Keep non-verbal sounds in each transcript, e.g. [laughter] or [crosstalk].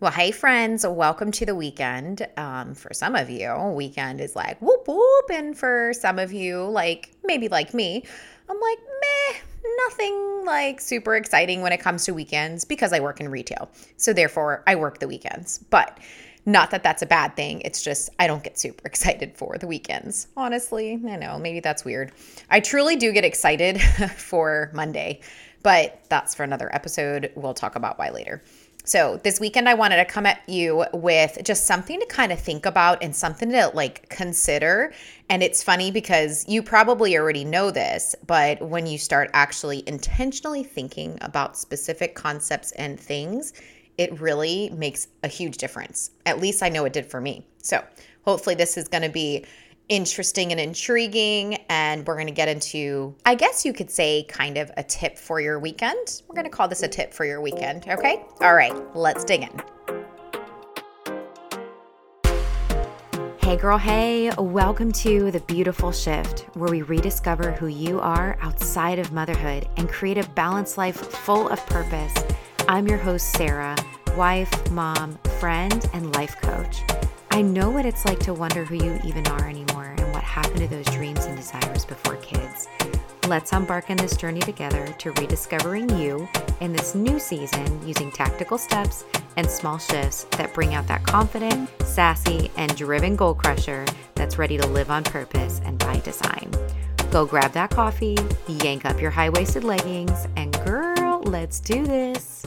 Well, hey, friends, welcome to the weekend. Um, for some of you, weekend is like whoop whoop. And for some of you, like maybe like me, I'm like, meh, nothing like super exciting when it comes to weekends because I work in retail. So therefore, I work the weekends. But not that that's a bad thing. It's just I don't get super [laughs] excited for the weekends. Honestly, I know maybe that's weird. I truly do get excited [laughs] for Monday, but that's for another episode. We'll talk about why later. So, this weekend, I wanted to come at you with just something to kind of think about and something to like consider. And it's funny because you probably already know this, but when you start actually intentionally thinking about specific concepts and things, it really makes a huge difference. At least I know it did for me. So, hopefully, this is going to be interesting and intriguing. And we're going to get into, I guess you could say, kind of a tip for your weekend. We're going to call this a tip for your weekend. Okay. All right. Let's dig in. Hey, girl, hey, welcome to The Beautiful Shift, where we rediscover who you are outside of motherhood and create a balanced life full of purpose. I'm your host, Sarah, wife, mom, friend, and life coach. I know what it's like to wonder who you even are anymore and what happened to those dreams and desires before kids. Let's embark on this journey together to rediscovering you in this new season using tactical steps and small shifts that bring out that confident, sassy, and driven goal crusher that's ready to live on purpose and by design. Go grab that coffee, yank up your high waisted leggings, and girl, let's do this.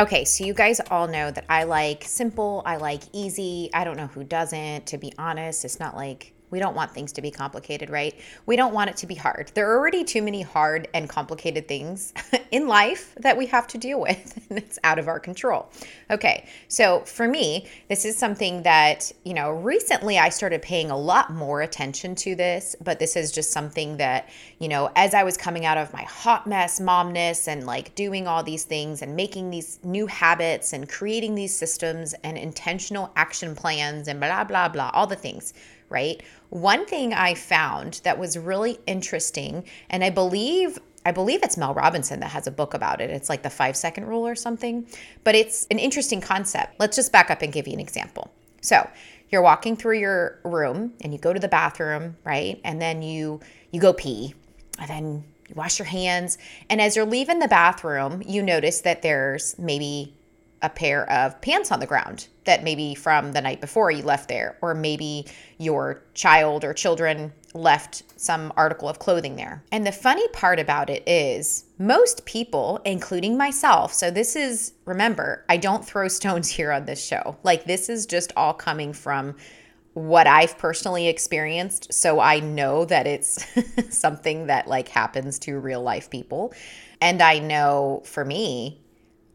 Okay, so you guys all know that I like simple, I like easy. I don't know who doesn't, to be honest. It's not like we don't want things to be complicated, right? We don't want it to be hard. There are already too many hard and complicated things [laughs] in life that we have to deal with, [laughs] and it's out of our control. Okay, so for me, this is something that, you know, recently I started paying a lot more attention to this, but this is just something that, you know, as I was coming out of my hot mess momness and like doing all these things and making these new habits and creating these systems and intentional action plans and blah, blah, blah, all the things right? One thing I found that was really interesting, and I believe I believe it's Mel Robinson that has a book about it. It's like the five second rule or something, but it's an interesting concept. Let's just back up and give you an example. So you're walking through your room and you go to the bathroom, right? And then you you go pee, and then you wash your hands. And as you're leaving the bathroom, you notice that there's maybe a pair of pants on the ground that maybe from the night before you left there, or maybe your child or children left some article of clothing there. And the funny part about it is, most people, including myself, so this is, remember, I don't throw stones [laughs] here on this show. Like, this is just all coming from what I've personally experienced. So I know that it's [laughs] something that like happens to real life people. And I know for me,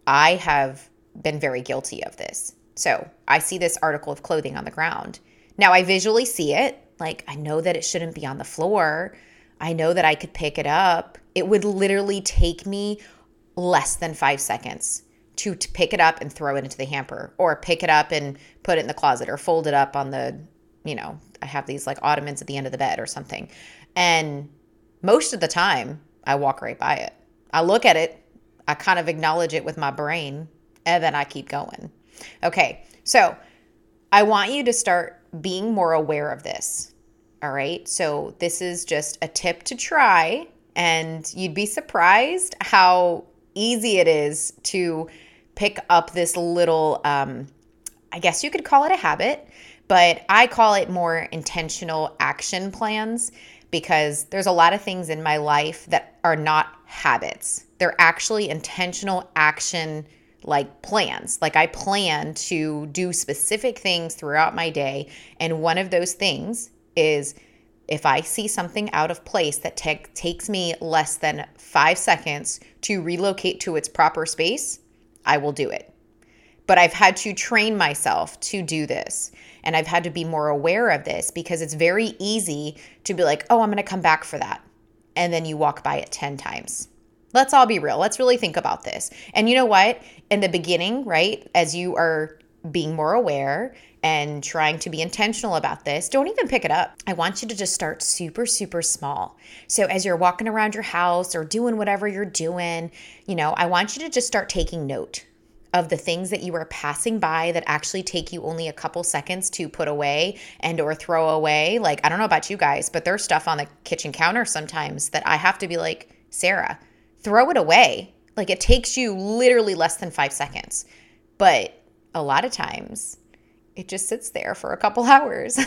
I have been very guilty of this. So I see this article of clothing on the ground. Now I visually see it. Like I know that it shouldn't be on the floor. I know that I could pick it up. It would literally take me less than five seconds to, to pick it up and throw it into the hamper or pick it up and put it in the closet or fold it up on the, you know, I have these like ottomans at the end of the bed or something. And most of the time, I walk right by it. I look at it, I kind of acknowledge it with my brain, and then I keep going. Okay, so I want you to start being more aware of this. All right, so this is just a tip to try, and you'd be surprised how easy it is to pick up this little, um, I guess you could call it a habit, but I call it more intentional action plans because there's a lot of things in my life that are not habits. They're actually intentional action like plans. Like I plan to do specific things throughout my day. And one of those things is if I see something out of place that te- takes me less than five seconds to relocate to its proper space, I will do it. But I've had to train myself to do this. And I've had to be more aware of this because it's very easy to be like, oh, I'm going to come back for that. And then you walk by it 10 times. Let's all be real. Let's really think about this. And you know what? In the beginning, right, as you are being more aware and trying to be intentional about this, don't even pick it up. I want you to just start super, super small. So as you're walking around your house or doing whatever you're doing, you know, I want you to just start taking note of the things that you are passing by that actually take you only a couple seconds to put away and or throw away like i don't know about you guys but there's stuff on the kitchen counter sometimes that i have to be like sarah throw it away like it takes you literally less than five seconds but a lot of times it just sits there for a couple [laughs] hours.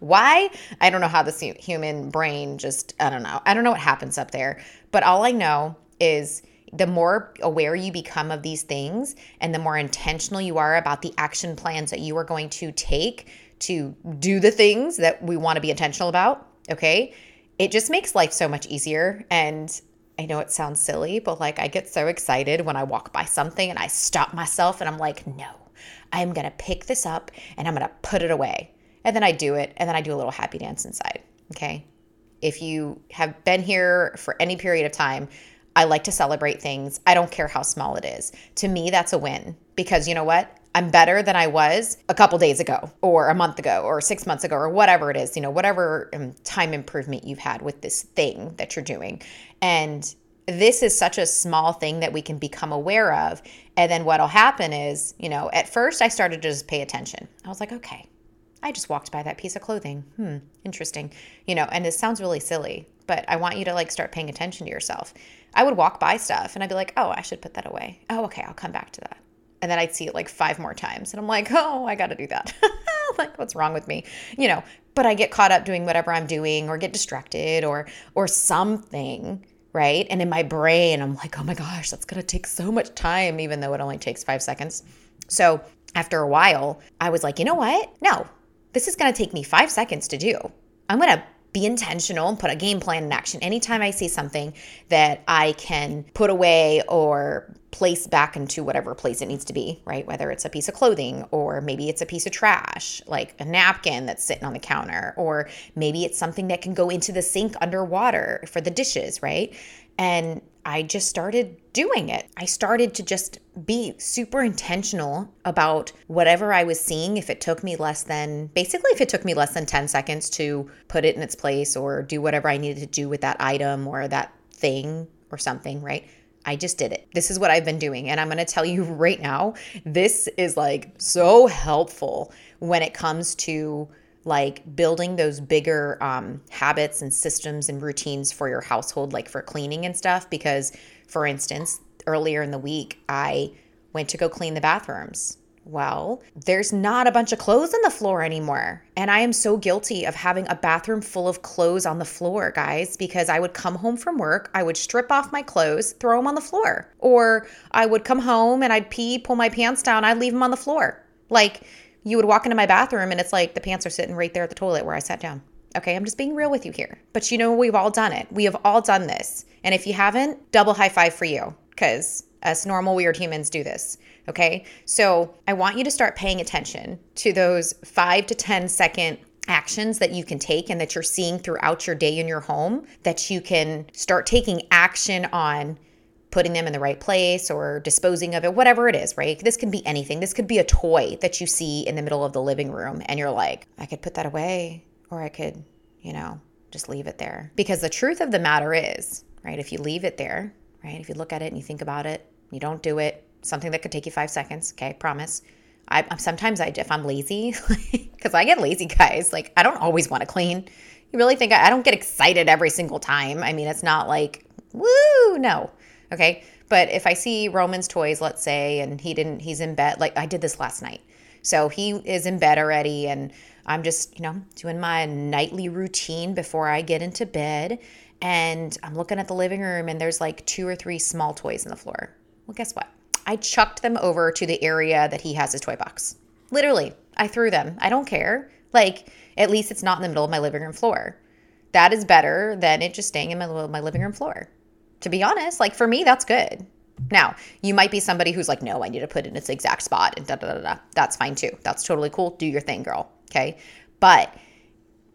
Why? I don't know how the human brain just, I don't know. I don't know what happens up there. But all I know is the more aware you become of these things and the more intentional you are about the action plans that you are going to take to do the things that we want to be intentional about, okay? It just makes life so much easier. And I know it sounds silly, but like I get so excited when I walk by something and I stop myself and I'm like, no, I'm going to pick this up and I'm going to put it away. And then I do it and then I do a little happy dance inside, okay? If you have been here for any period of time, I like to celebrate things. I don't care how small it is. To me, that's a win because you know what? I'm better than I was a couple days ago or a month ago or six months ago or whatever it is, you know, whatever um, time improvement you've had with this thing that you're doing. And this is such a small thing that we can become aware of. And then what'll happen is, you know, at first I started to just pay attention. I was like, okay, I just walked by that piece of clothing. Hmm, interesting. You know, and this sounds really silly, but I want you to like start paying attention to yourself. I would walk by stuff and I'd be like, oh, I should put that away. Oh, okay, I'll come back to that. And then I'd see it like five more times. And I'm like, oh, I got to do that. [laughs] like, what's wrong with me? You know, but I get caught up doing whatever I'm doing or get distracted or, or something. Right. And in my brain, I'm like, oh my gosh, that's going to take so much time, even though it only takes five seconds. So after a while, I was like, you know what? No, this is going to take me five seconds to do. I'm going to be intentional and put a game plan in action. Anytime I see something that I can put away or place back into whatever place it needs to be, right? Whether it's a piece of clothing or maybe it's a piece of trash, like a napkin that's sitting on the counter, or maybe it's something that can go into the sink underwater for the dishes, right? And I just started doing it. I started to just be super intentional about whatever I was seeing. If it took me less than, basically, if it took me less than 10 seconds to put it in its place or do whatever I needed to do with that item or that thing or something, right? I just did it. This is what I've been doing. And I'm going to tell you [laughs] right now, this is like so helpful when it comes to like building those bigger um, habits and systems and routines for your household, like for cleaning and stuff. Because, for instance, earlier in the week, I went to go clean the bathrooms. Well, there's not a bunch of clothes on the floor anymore. And I am so guilty of having a bathroom full of clothes on the floor, guys, because I would come home from work, I would strip off my clothes, throw them on the floor. Or I would come home and I'd pee, pull my pants down, I'd leave them on the floor. Like, you would walk into my bathroom and it's like the pants are sitting right there at the toilet where I sat down. Okay, I'm just being real with you here. But you know, we've all done it. We have all done this. And if you haven't, double high five for you because us normal, weird humans do this. Okay, so I want you to start paying attention to those five to ten second actions that you can take and that you're seeing throughout your day in your home that you can start taking action on putting them in the right place or disposing of it, whatever it is, right? This can be anything. This could be a toy that you see in the middle of the living room and you're like, I could put that away or I could, you know, just leave it there. Because the truth of the matter is, right, if you leave it there, right, if you look at it and you think about it, you don't do it, something that could take you five seconds, okay, promise. I sometimes I if I'm lazy, [laughs] because I get lazy, guys. Like I don't always want to clean. You really think I, I don't get excited every single time? I mean, it's not like woo, no. Okay. But if I see Roman's toys, let's say, and he didn't, he's in bed, like I did this last night. So he is in bed already, and I'm just, you know, doing my nightly routine before I get into bed. And I'm looking at the living room, and there's like two or three small toys in the floor. Well, guess what? I chucked them over to the area that he has his toy box. Literally, I threw them. I don't care. Like, at least it's not in the middle of my living room floor. That is better than it just staying in my, my living room floor to be honest. Like for me, that's good. Now, you might be somebody who's like, no, I need to put it in its exact spot and da da da da. That's fine too. That's totally cool. Do your thing, girl. Okay. But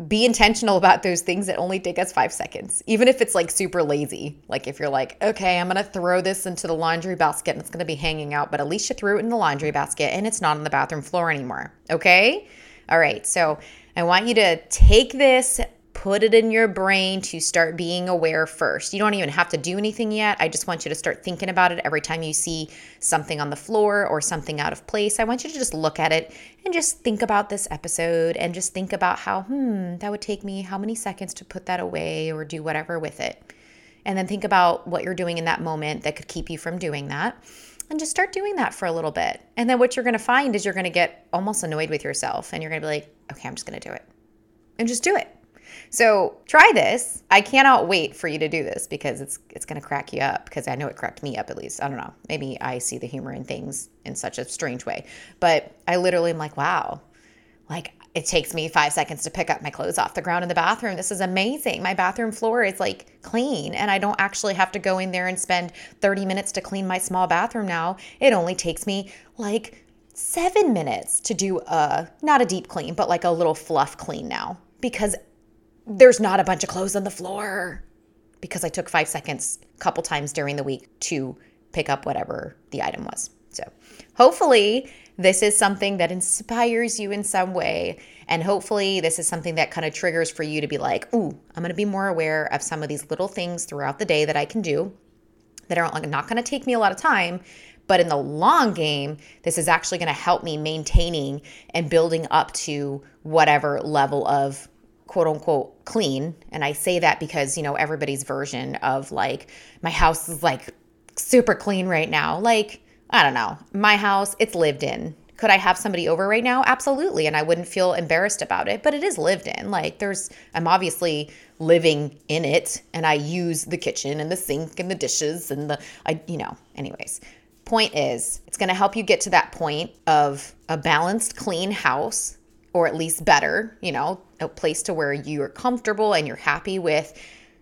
be intentional about those things that only take us five seconds, even if it's like super lazy. Like if you're like, okay, I'm gonna throw this into the laundry basket and it's gonna be hanging out, but at least you threw it in the laundry basket and it's not on the bathroom floor anymore. Okay? All right, so I want you to take this put it in your brain to start being aware first. You don't even have to do anything yet. I just want you to start thinking about it every time you see something on the floor or something out of place. I want you to just look at it and just think about this episode and just think about how, hmm, that would take me how many seconds to put that away or do whatever with it. And then think about what you're doing in that moment that could keep you from doing that. And just start doing that for a little bit. And then what you're going to find is you're going to get almost annoyed with yourself and you're going to be like, okay, I'm just going to do it. And just do it so try this. I cannot wait for you to do this because it's it's to crack you up because I know it cracked me up at least. I don't know. Maybe I see the humor in things in such a strange way. But I literally am like, wow. Like it takes me 5 seconds to pick up my clothes off the ground in the bathroom. This is amazing. My bathroom floor is like clean and I don't actually have to go in there and spend 30 minutes to clean my small bathroom now. It only takes me like 7 minutes to do a not a deep clean, but like a little fluff clean now because there's not a bunch of clothes on the floor because I took five seconds a couple times during the week to pick up whatever the item was. So hopefully, this is something that inspires you in some way. And hopefully, this is something that kind of triggers for you to be like, ooh, I'm going to be more aware of some of these little things throughout the day that I can do that are not going to take me a lot of time. But in the long game, this is actually going to help me maintaining and building up to whatever level of quote unquote clean. And I say that because, you know, everybody's version of like, my house is like super clean right now. Like, I don't know, my house, it's lived in. Could I have somebody over right now? Absolutely. And I wouldn't feel embarrassed about it, but it is lived in. Like, there's, I'm obviously living in it and I use the kitchen and the sink and the dishes and the, I, you know, anyways. Point is, it's going to help you get to that point of a balanced, clean house or at least better, you know, a place to where you're comfortable and you're happy with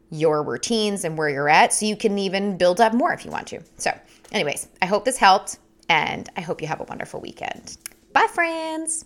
your routines and where you're at so you can even build up more if you want to. So, anyways, I hope this helped and I hope you have a wonderful weekend. Bye, friends.